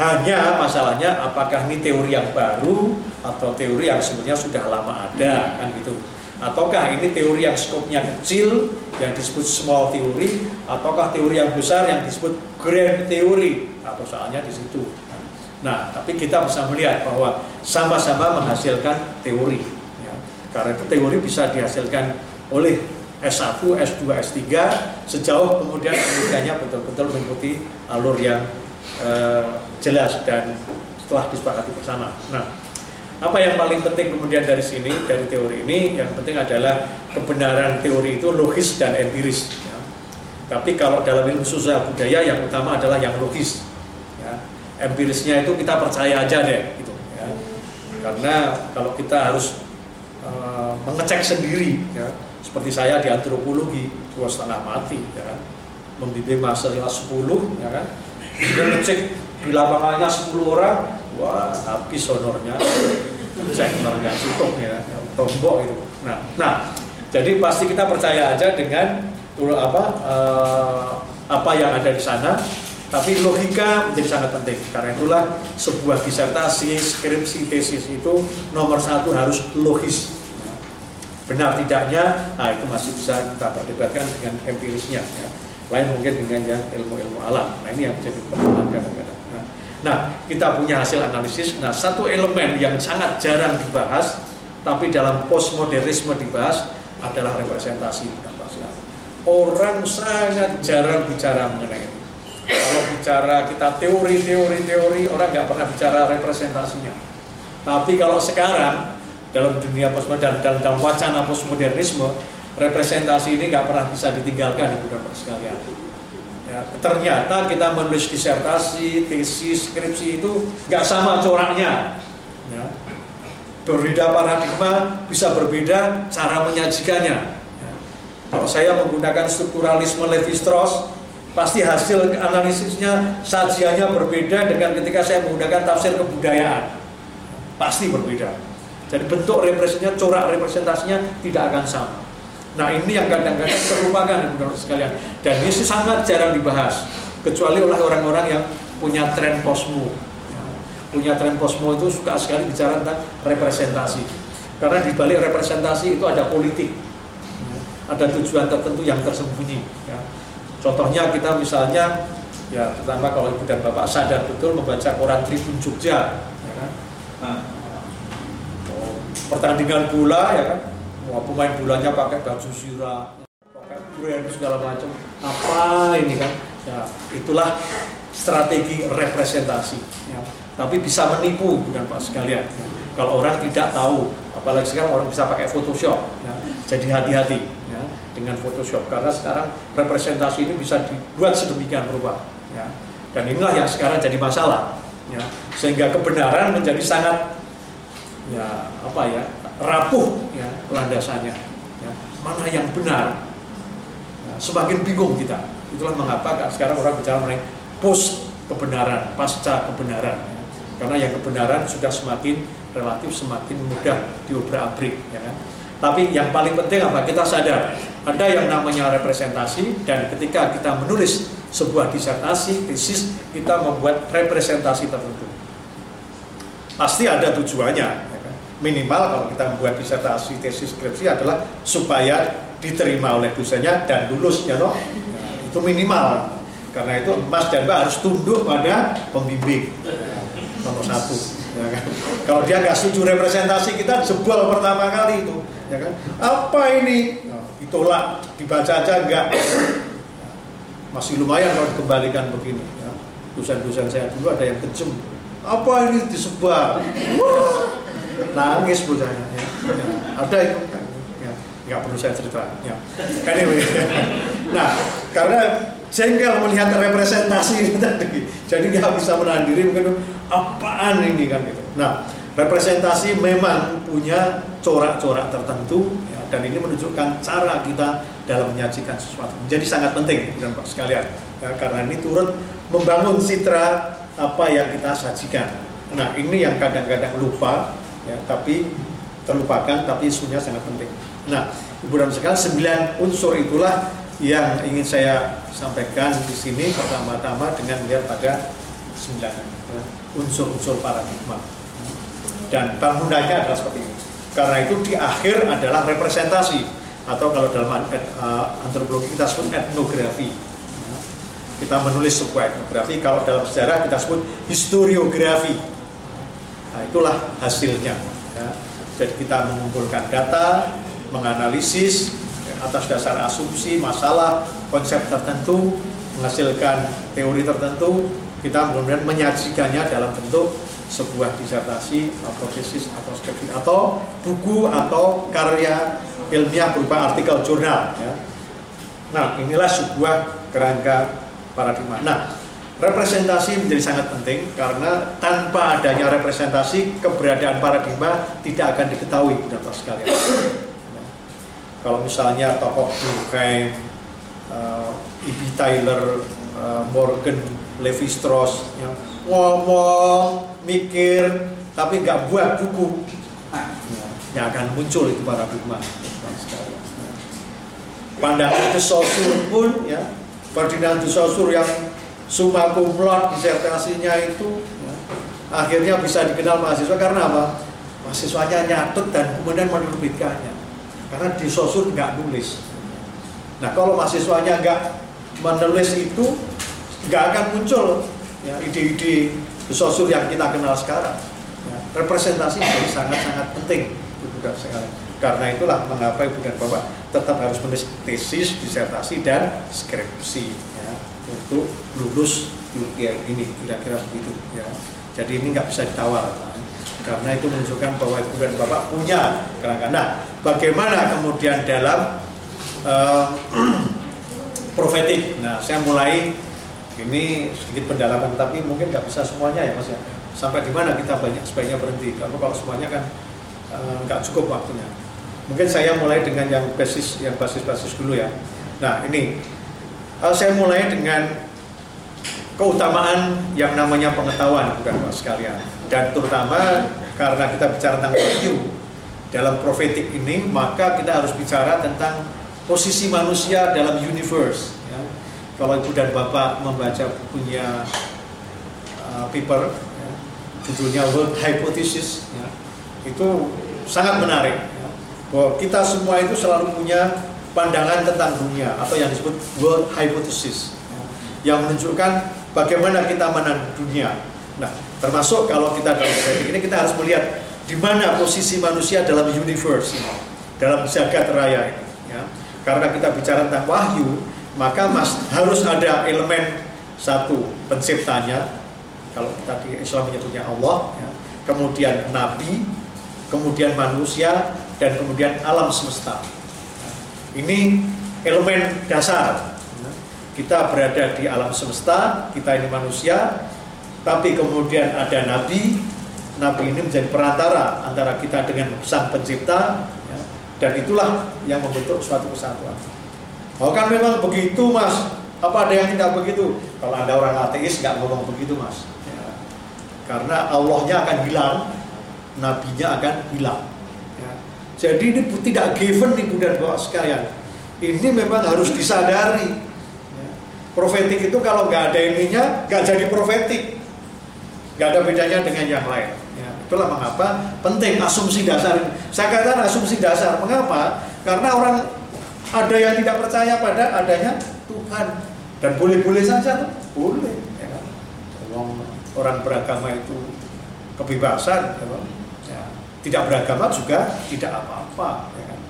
hanya masalahnya apakah ini teori yang baru atau teori yang sebenarnya sudah lama ada kan gitu ataukah ini teori yang skopnya kecil yang disebut small theory ataukah teori yang besar yang disebut grand theory atau soalnya di situ nah tapi kita bisa melihat bahwa sama-sama menghasilkan teori ya. karena itu teori bisa dihasilkan oleh S1, S2, S3 sejauh kemudian penelitiannya betul-betul mengikuti alur yang uh, jelas dan setelah disepakati bersama. Nah, apa yang paling penting kemudian dari sini dari teori ini yang penting adalah kebenaran teori itu logis dan empiris. Ya. Tapi kalau dalam ilmu sosial budaya yang utama adalah yang logis. Ya. Empirisnya itu kita percaya aja deh, gitu. Ya. Karena kalau kita harus uh, mengecek sendiri, ya, seperti saya di antropologi dua setengah mati ya kan? Membimbing mahasiswa 10 ya kan? Dia ngecek di lapangannya 10 orang wah habis honornya. Cek nggak cukup ya tombok itu. Nah nah jadi pasti kita percaya aja dengan apa uh, apa yang ada di sana. Tapi logika menjadi sangat penting. Karena itulah sebuah disertasi skripsi tesis itu nomor satu harus logis benar tidaknya nah itu masih bisa kita perdebatkan dengan empirisnya ya. lain mungkin dengan yang ilmu-ilmu alam. Nah ini yang menjadi persoalan kadang-kadang. Nah, nah kita punya hasil analisis. Nah satu elemen yang sangat jarang dibahas tapi dalam postmodernisme dibahas adalah representasi orang sangat jarang bicara mengenai ini. Kalau bicara kita teori teori teori orang nggak pernah bicara representasinya. Tapi kalau sekarang dalam dunia postmodern dan dalam wacana postmodernisme representasi ini nggak pernah bisa ditinggalkan ibu dan sekalian. Ya, ternyata kita menulis disertasi, tesis, skripsi itu nggak sama coraknya. Ya. Berbeda paradigma bisa berbeda cara menyajikannya. Ya. Kalau saya menggunakan strukturalisme Levi-Strauss, pasti hasil analisisnya sajiannya berbeda dengan ketika saya menggunakan tafsir kebudayaan. Pasti berbeda. Jadi bentuk representasinya, corak representasinya tidak akan sama. Nah ini yang kadang-kadang terlupakan menurut sekalian. Dan ini sangat jarang dibahas. Kecuali oleh orang-orang yang punya tren posmo. Ya, punya tren posmo itu suka sekali bicara tentang representasi. Karena di balik representasi itu ada politik. Ada tujuan tertentu yang tersembunyi. Ya. Contohnya kita misalnya, ya terutama kalau ibu dan bapak sadar betul membaca koran Tribun Jogja. Ya kan? Nah, pertandingan bola ya kan Wah, pemain bolanya pakai baju sirah pakai brand segala macam apa ini kan ya itulah strategi representasi ya. tapi bisa menipu bukan pak sekalian ya. kalau orang tidak tahu apalagi sekarang orang bisa pakai Photoshop ya. jadi hati-hati ya, dengan Photoshop karena sekarang representasi ini bisa dibuat sedemikian rupa ya. dan inilah yang sekarang jadi masalah ya. sehingga kebenaran menjadi sangat ya apa ya rapuh ya landasannya ya, mana yang benar ya, semakin bingung kita itulah mengapa sekarang orang bicara mengenai post kebenaran, pasca kebenaran. Karena yang kebenaran sudah semakin relatif semakin mudah diobrak-abrik, ya kan? Tapi yang paling penting apa? Kita sadar ada yang namanya representasi dan ketika kita menulis sebuah disertasi, tesis, kita membuat representasi tertentu. Pasti ada tujuannya. Minimal kalau kita membuat disertasi, tesis, skripsi adalah supaya diterima oleh dosennya dan lulus ya loh. Nah, itu minimal. Karena itu Mas dan Mbak harus tunduk pada pembimbing nomor satu. Ya kan? Kalau dia nggak setuju representasi kita jebol pertama kali itu ya kan? Apa ini? Nah, ditolak, dibaca aja enggak. Masih lumayan kalau dikembalikan begini. Ya. Dosen-dosen saya dulu ada yang kejem. Apa ini disebar? Nangis bocahnya. Ya. Ada itu. Ya. Nggak perlu saya cerita. Ya. Anyway. Nah, karena jengkel melihat representasi tadi. Jadi nggak bisa menahan diri mungkin apaan ini kan gitu. Nah, representasi memang punya corak-corak tertentu ya, dan ini menunjukkan cara kita dalam menyajikan sesuatu menjadi sangat penting dan Pak sekalian ya, karena ini turut membangun citra apa yang kita sajikan. Nah ini yang kadang-kadang lupa ya, tapi terlupakan tapi isunya sangat penting. Nah ibu dan sekalian sembilan unsur itulah yang ingin saya sampaikan di sini pertama-tama dengan melihat pada sembilan ya, unsur-unsur paradigma dan bangunannya adalah seperti ini. Karena itu di akhir adalah representasi atau kalau dalam uh, antropologi kita sebut etnografi. Kita menulis sebuah etnografi, kalau dalam sejarah kita sebut historiografi. Nah, itulah hasilnya. Ya. Jadi kita mengumpulkan data, menganalisis ya, atas dasar asumsi, masalah, konsep tertentu, menghasilkan teori tertentu, kita kemudian menyajikannya dalam bentuk sebuah disertasi atau tesis atau skripsi atau buku atau karya ilmiah berupa artikel jurnal ya. Nah, inilah sebuah kerangka paradigma. Nah, representasi menjadi sangat penting karena tanpa adanya representasi keberadaan paradigma tidak akan diketahui sekalian. Ya. Kalau misalnya tokoh Durkheim, uh, Ibi Tyler, uh, Morgan, Levi Strauss, ya, ngomong mikir tapi nggak buat buku yang akan muncul itu paradigma pandangan de Saussure pun ya Ferdinand de Saussure yang summa cum disertasinya itu ya, akhirnya bisa dikenal mahasiswa karena apa mahasiswanya nyatet dan kemudian menerbitkannya karena di Saussure nggak nulis nah kalau mahasiswanya nggak menulis itu nggak akan muncul ya ide-ide sosok yang kita kenal sekarang. Ya, representasi menjadi sangat-sangat penting, sekali. Karena itulah mengapa ibu dan bapak tetap harus menulis tesis, disertasi dan skripsi untuk lulus UGM ini kira-kira begitu ya. Jadi ini nggak bisa ditawar karena itu menunjukkan bahwa ibu dan bapak punya kerangka. Nah, bagaimana kemudian dalam uh, profetik? Nah, saya mulai ini sedikit pendalaman tapi mungkin nggak bisa semuanya ya mas ya sampai di mana kita banyak sebaiknya berhenti karena kalau semuanya kan eh, nggak uh, cukup waktunya mungkin saya mulai dengan yang basis yang basis-basis dulu ya nah ini uh, saya mulai dengan keutamaan yang namanya pengetahuan bukan mas sekalian. Dan terutama karena kita bicara tentang wahyu dalam profetik ini maka kita harus bicara tentang posisi manusia dalam universe kalau ibu dan bapak membaca bukunya uh, paper ya, judulnya World Hypothesis ya, itu sangat menarik ya, bahwa kita semua itu selalu punya pandangan tentang dunia atau yang disebut World Hypothesis ya, yang menunjukkan bagaimana kita menang dunia. Nah, termasuk kalau kita dalam politik ini kita harus melihat di mana posisi manusia dalam universe, dalam jagat raya ini. Ya. Karena kita bicara tentang wahyu, maka mas harus ada elemen satu penciptanya kalau kita di Islam menyebutnya Allah ya. kemudian nabi kemudian manusia dan kemudian alam semesta ini elemen dasar kita berada di alam semesta kita ini manusia tapi kemudian ada nabi nabi ini menjadi perantara antara kita dengan sang pencipta ya. dan itulah yang membentuk suatu kesatuan Oh kan memang begitu mas. Apa ada yang tidak begitu? Kalau ada orang ateis nggak ngomong begitu mas. Ya. Karena Allahnya akan hilang, nabinya akan hilang. Jadi ini tidak given nih dan bawa sekalian. Ini memang harus disadari. Ya. Profetik itu kalau nggak ada ininya, nggak jadi profetik. Nggak ada bedanya dengan yang lain. Ya. Itulah mengapa penting asumsi dasar. Saya katakan asumsi dasar. Mengapa? Karena orang ada yang tidak percaya pada adanya Tuhan dan boleh-boleh saja boleh ya orang beragama itu kebebasan ya, tidak beragama juga tidak apa-apa ya kan?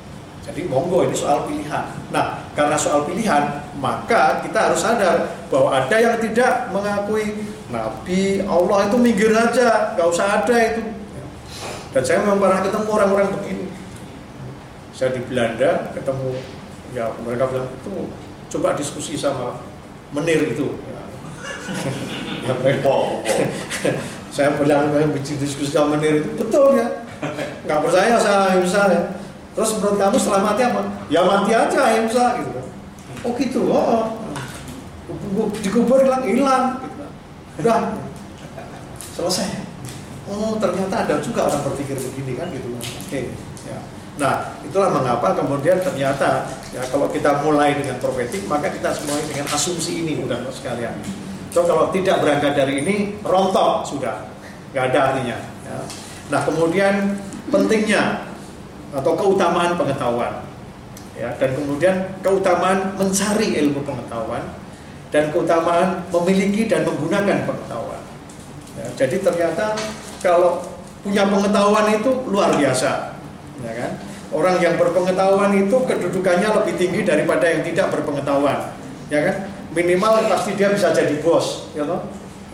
jadi monggo ini soal pilihan. Nah karena soal pilihan maka kita harus sadar bahwa ada yang tidak mengakui Nabi Allah itu minggir aja nggak usah ada itu. Dan saya memang pernah ketemu orang-orang begini. Saya di Belanda ketemu ya mereka bilang itu coba diskusi sama menir itu. Ya, ya mereka. Saya bilang diskusi sama menir itu betul ya nggak percaya saya misalnya terus menurut kamu setelah mati apa ya mati aja ahimsa gitu oh gitu oh, oh. dikubur hilang hilang gitu. udah selesai oh ternyata ada juga orang berpikir begini kan gitu oke okay. ya Nah, itulah mengapa kemudian ternyata ya kalau kita mulai dengan profetik, maka kita mulai dengan asumsi ini, udah sekalian. So kalau tidak berangkat dari ini, rontok sudah, nggak ada artinya. Ya. Nah, kemudian pentingnya atau keutamaan pengetahuan, ya, dan kemudian keutamaan mencari ilmu pengetahuan dan keutamaan memiliki dan menggunakan pengetahuan. Ya, jadi ternyata kalau punya pengetahuan itu luar biasa ya kan? Orang yang berpengetahuan itu kedudukannya lebih tinggi daripada yang tidak berpengetahuan, ya kan? Minimal pasti dia bisa jadi bos, ya toh?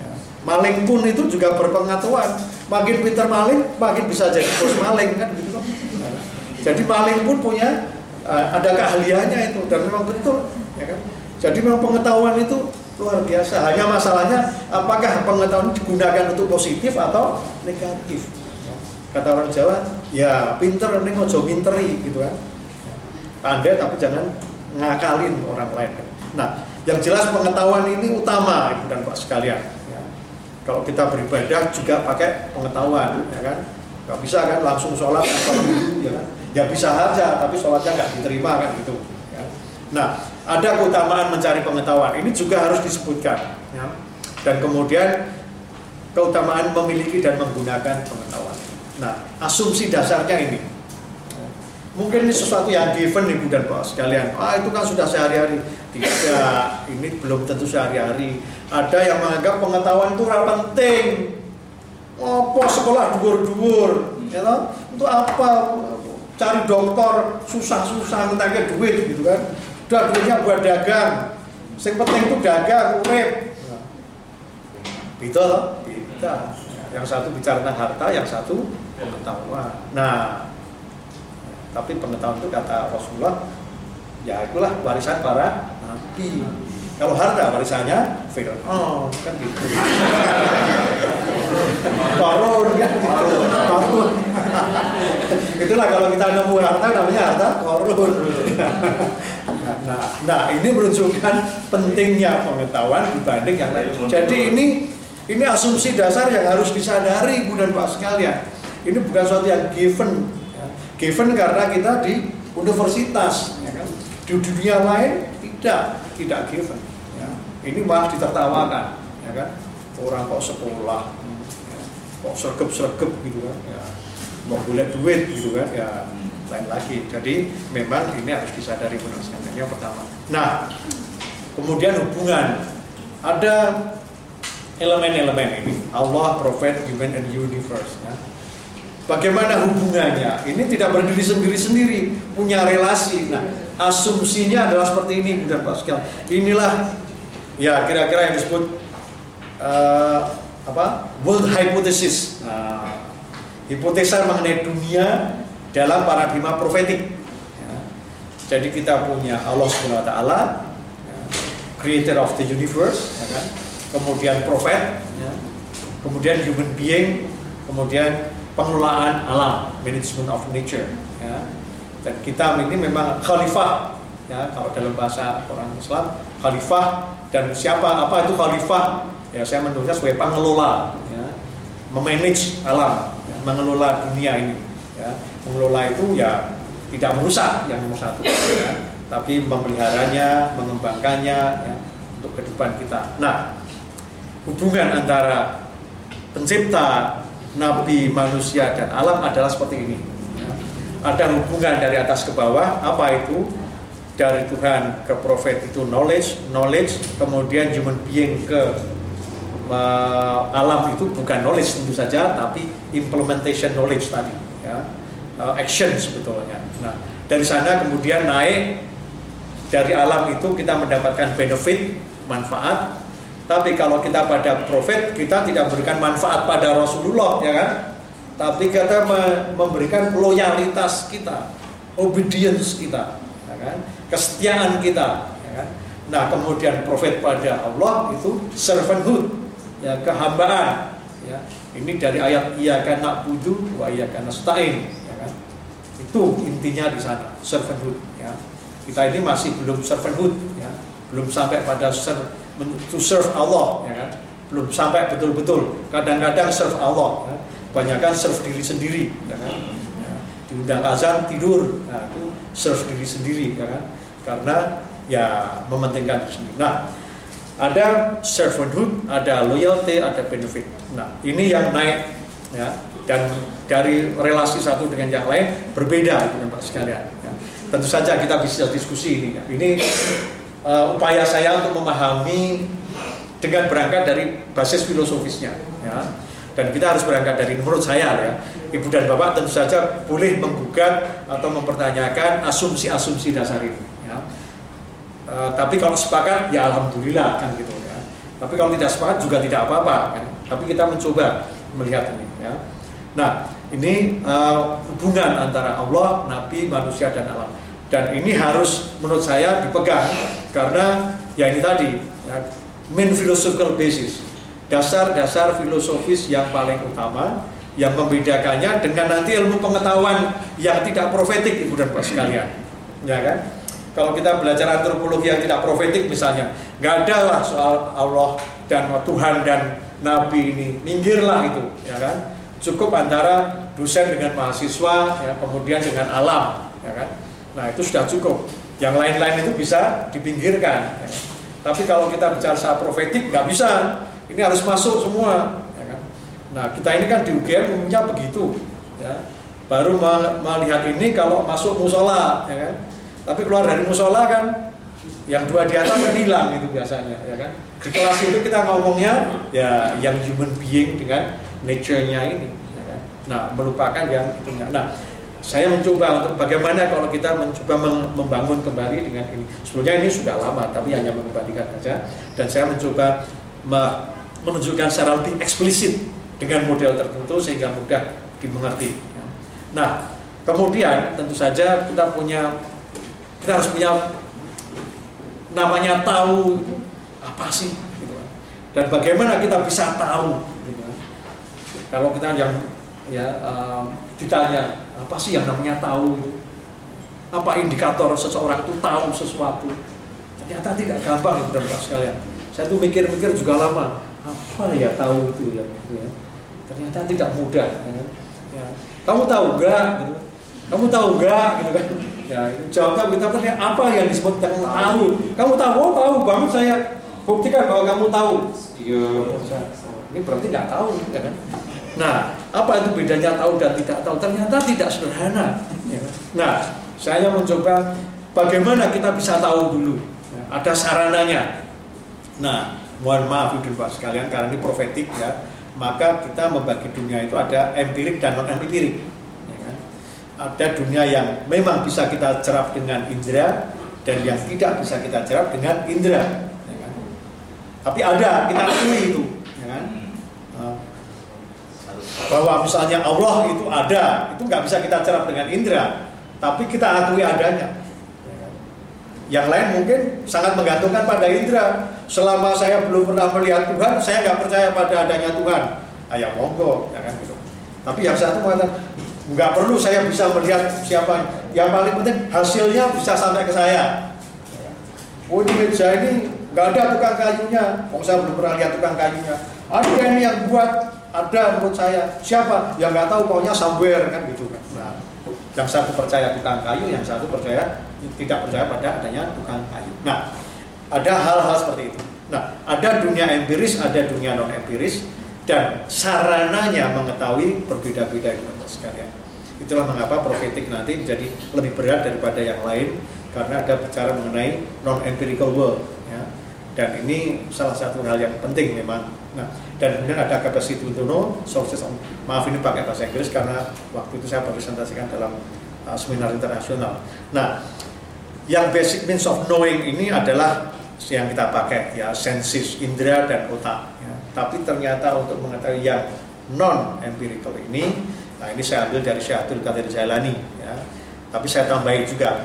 Ya. Maling pun itu juga berpengetahuan. Makin pintar maling, makin bisa jadi bos maling kan gitu. Nah, jadi maling pun punya uh, ada keahliannya itu dan memang betul, ya kan? Jadi memang pengetahuan itu luar biasa. Hanya masalahnya apakah pengetahuan digunakan untuk positif atau negatif kata orang Jawa ya pinter ini ngojo minteri gitu kan pandai tapi jangan ngakalin orang lain nah yang jelas pengetahuan ini utama ibu dan pak sekalian. Kalau kita beribadah juga pakai pengetahuan ya kan nggak bisa kan langsung sholat atau dulu ya kan ya bisa aja tapi sholatnya nggak diterima kan gitu ya. nah ada keutamaan mencari pengetahuan ini juga harus disebutkan ya. dan kemudian keutamaan memiliki dan menggunakan pengetahuan Nah, asumsi dasarnya ini. Mungkin ini sesuatu yang given ibu dan bapak sekalian. Ah itu kan sudah sehari-hari. Tidak, ini belum tentu sehari-hari. Ada yang menganggap pengetahuan itu orang penting. Apa sekolah dhuwur-dhuwur, ya toh? Untuk apa cari dokter susah-susah ngentake duit gitu kan. Udah duitnya buat dagang. Yang penting itu dagang, urip. Itu loh, kita. Yang satu bicara tentang harta, yang satu pengetahuan. Nah, tapi pengetahuan itu kata Rasulullah, ya itulah warisan para nabi. Kalau harta warisannya Fir'aun, oh, kan gitu. Korun kan gitu. Korun. Itulah kalau kita nemu harta namanya harta korun. nah, nah, ini menunjukkan pentingnya pengetahuan dibanding yang lain. Jadi ini ini asumsi dasar yang harus disadari Ibu dan Pak sekalian ini bukan sesuatu yang given ya. given karena kita di universitas ya kan? di dunia lain tidak tidak given ya. ini malah ditertawakan ya kan? Orang kok sekolah ya. kok sergep-sergep gitu kan ya. Mau boleh duit gitu kan ya. Lain lagi. Jadi memang ini harus disadari benar yang pertama. Nah kemudian hubungan. Ada elemen-elemen ini. Allah, Prophet, Human, and Universe ya. Bagaimana hubungannya? Ini tidak berdiri sendiri-sendiri, punya relasi. Nah, asumsinya adalah seperti ini, Bunda Pascal. Inilah ya kira-kira yang disebut uh, apa? World hypothesis. Nah, hipotesa mengenai dunia dalam paradigma profetik. Ya. Jadi kita punya Allah Subhanahu Wa Taala, ya, Creator of the universe, ya kan? kemudian prophet, ya. kemudian human being, kemudian pengelolaan alam, management of nature. Ya. Dan kita ini memang khalifah ya kalau dalam bahasa orang Islam khalifah dan siapa apa itu khalifah? Ya saya menurutnya sebagai pengelola ya, memanage alam ya, mengelola dunia ini ya. Mengelola itu ya tidak merusak yang nomor satu ya, tapi memeliharanya mengembangkannya ya, untuk kehidupan kita. Nah hubungan antara pencipta nabi manusia dan alam adalah seperti ini. Ada hubungan dari atas ke bawah apa itu dari Tuhan ke prophet itu knowledge, knowledge, kemudian human being ke uh, alam itu bukan knowledge tentu saja, tapi implementation knowledge tadi, ya, uh, action sebetulnya. Nah, dari sana kemudian naik dari alam itu kita mendapatkan benefit, manfaat. Tapi kalau kita pada prophet, kita tidak memberikan manfaat pada Rasulullah, ya kan? Tapi kita memberikan loyalitas kita, obedience kita, ya kan? kesetiaan kita. Ya kan? Nah kemudian profet pada Allah itu servanthood, ya kehambaan. Ya. Ini dari ayat ia karena budu, wa ia karena stain. Ya kan? Itu intinya di sana servanthood. Ya. Kita ini masih belum servanthood, ya. belum sampai pada ser to serve Allah, ya kan? belum sampai betul-betul. Kadang-kadang serve Allah, ya. Banyakkan serve diri sendiri, ya kan? Ya. Diundang azan tidur, nah, itu serve diri sendiri, ya kan? karena ya mementingkan sendiri. Nah, ada servanthood, ada loyalty, ada benefit. Nah, ini yang naik ya dan dari relasi satu dengan yang lain berbeda dengan Pak sekalian. Ya. Tentu saja kita bisa diskusi ini. Ya. Ini uh, upaya saya untuk memahami dengan berangkat dari basis filosofisnya. Ya. Dan kita harus berangkat dari menurut saya ya, ibu dan bapak tentu saja boleh menggugat atau mempertanyakan asumsi-asumsi dasar ini. Uh, tapi kalau sepakat ya alhamdulillah kan gitu ya. Tapi kalau tidak sepakat juga tidak apa-apa kan. Tapi kita mencoba melihat ini ya. Nah, ini uh, hubungan antara Allah, nabi, manusia dan alam. Dan ini harus menurut saya dipegang karena ya ini tadi ya, main philosophical basis. Dasar-dasar filosofis yang paling utama yang membedakannya dengan nanti ilmu pengetahuan yang tidak profetik Ibu dan Bapak sekalian. Ya kan? Kalau kita belajar antropologi yang tidak profetik misalnya, nggak ada lah soal Allah dan Tuhan dan Nabi ini, minggirlah itu, ya kan? Cukup antara dosen dengan mahasiswa, ya, kemudian dengan alam, ya kan? Nah itu sudah cukup. Yang lain-lain itu bisa dipinggirkan. Ya. Tapi kalau kita bicara soal profetik, nggak bisa. Ini harus masuk semua, ya kan? Nah kita ini kan di UGM umumnya begitu, ya. Baru melihat ini kalau masuk musola, ya kan? Tapi keluar dari musola kan yang dua di atas kan hilang itu biasanya ya kan. Di kelas itu kita ngomongnya ya yang human being dengan nature-nya ini ya kan. Nah, melupakan yang itunya. Nah, saya mencoba untuk bagaimana kalau kita mencoba membangun kembali dengan ini. Sebetulnya ini sudah lama, tapi hanya mengembalikan saja. Dan saya mencoba menunjukkan secara lebih eksplisit dengan model tertentu sehingga mudah dimengerti. Nah, kemudian tentu saja kita punya kita harus punya namanya tahu apa sih gitu. Dan bagaimana kita bisa tahu gitu. Kalau kita yang ya um, ditanya apa sih yang namanya tahu? Apa indikator seseorang itu tahu sesuatu? Ternyata tidak gampang itu sekalian. Saya tuh mikir-mikir juga lama apa ya tahu itu ya, ya. ternyata tidak mudah ya. Kan. ya. kamu tahu enggak gitu. kamu tahu enggak gitu kan Ya, jawabnya kita tanya apa yang disebut yang tahu. Kamu tahu, oh tahu banget saya buktikan bahwa kamu tahu. Iya. Ini berarti tidak tahu, ya kan? Nah, apa itu bedanya tahu dan tidak tahu? Ternyata tidak sederhana. Ya. Kan? Nah, saya mencoba bagaimana kita bisa tahu dulu. Ya, ada sarananya. Nah, mohon maaf ibu Pak sekalian karena ini profetik ya. Maka kita membagi dunia itu ada empirik dan non empirik ada dunia yang memang bisa kita cerap dengan indera dan yang tidak bisa kita cerap dengan indera ya kan? tapi ada kita akui itu ya kan? Nah, bahwa misalnya Allah itu ada itu nggak bisa kita cerap dengan indera tapi kita akui adanya ya kan? Yang lain mungkin sangat menggantungkan pada indera selama saya belum pernah melihat Tuhan saya nggak percaya pada adanya Tuhan. Ayah monggo ya kan gitu. Tapi yang satu mengatakan nggak perlu saya bisa melihat siapa. Yang paling penting hasilnya bisa sampai ke saya. Oh di meja ini nggak ada tukang kayunya. Oh saya belum pernah lihat tukang kayunya. Ada ini yang buat ada menurut saya. Siapa? Yang nggak tahu pokoknya somewhere kan gitu kan yang satu percaya tukang kayu yang satu percaya tidak percaya pada adanya tukang kayu. Nah ada hal-hal seperti itu. Nah ada dunia empiris ada dunia non empiris dan sarananya mengetahui berbeda-beda teman sekalian. Itulah mengapa profetik nanti menjadi lebih berat daripada yang lain karena ada bicara mengenai non empirical world ya. dan ini salah satu hal yang penting memang. Nah dan kemudian ada capacity sources maaf ini pakai bahasa Inggris karena waktu itu saya presentasikan dalam uh, seminar internasional. Nah yang basic means of knowing ini adalah yang kita pakai ya senses indera dan otak ya. tapi ternyata untuk mengetahui yang non empirical ini nah ini saya ambil dari Syekh Abdul Qadir Jailani ya. Tapi saya tambahin juga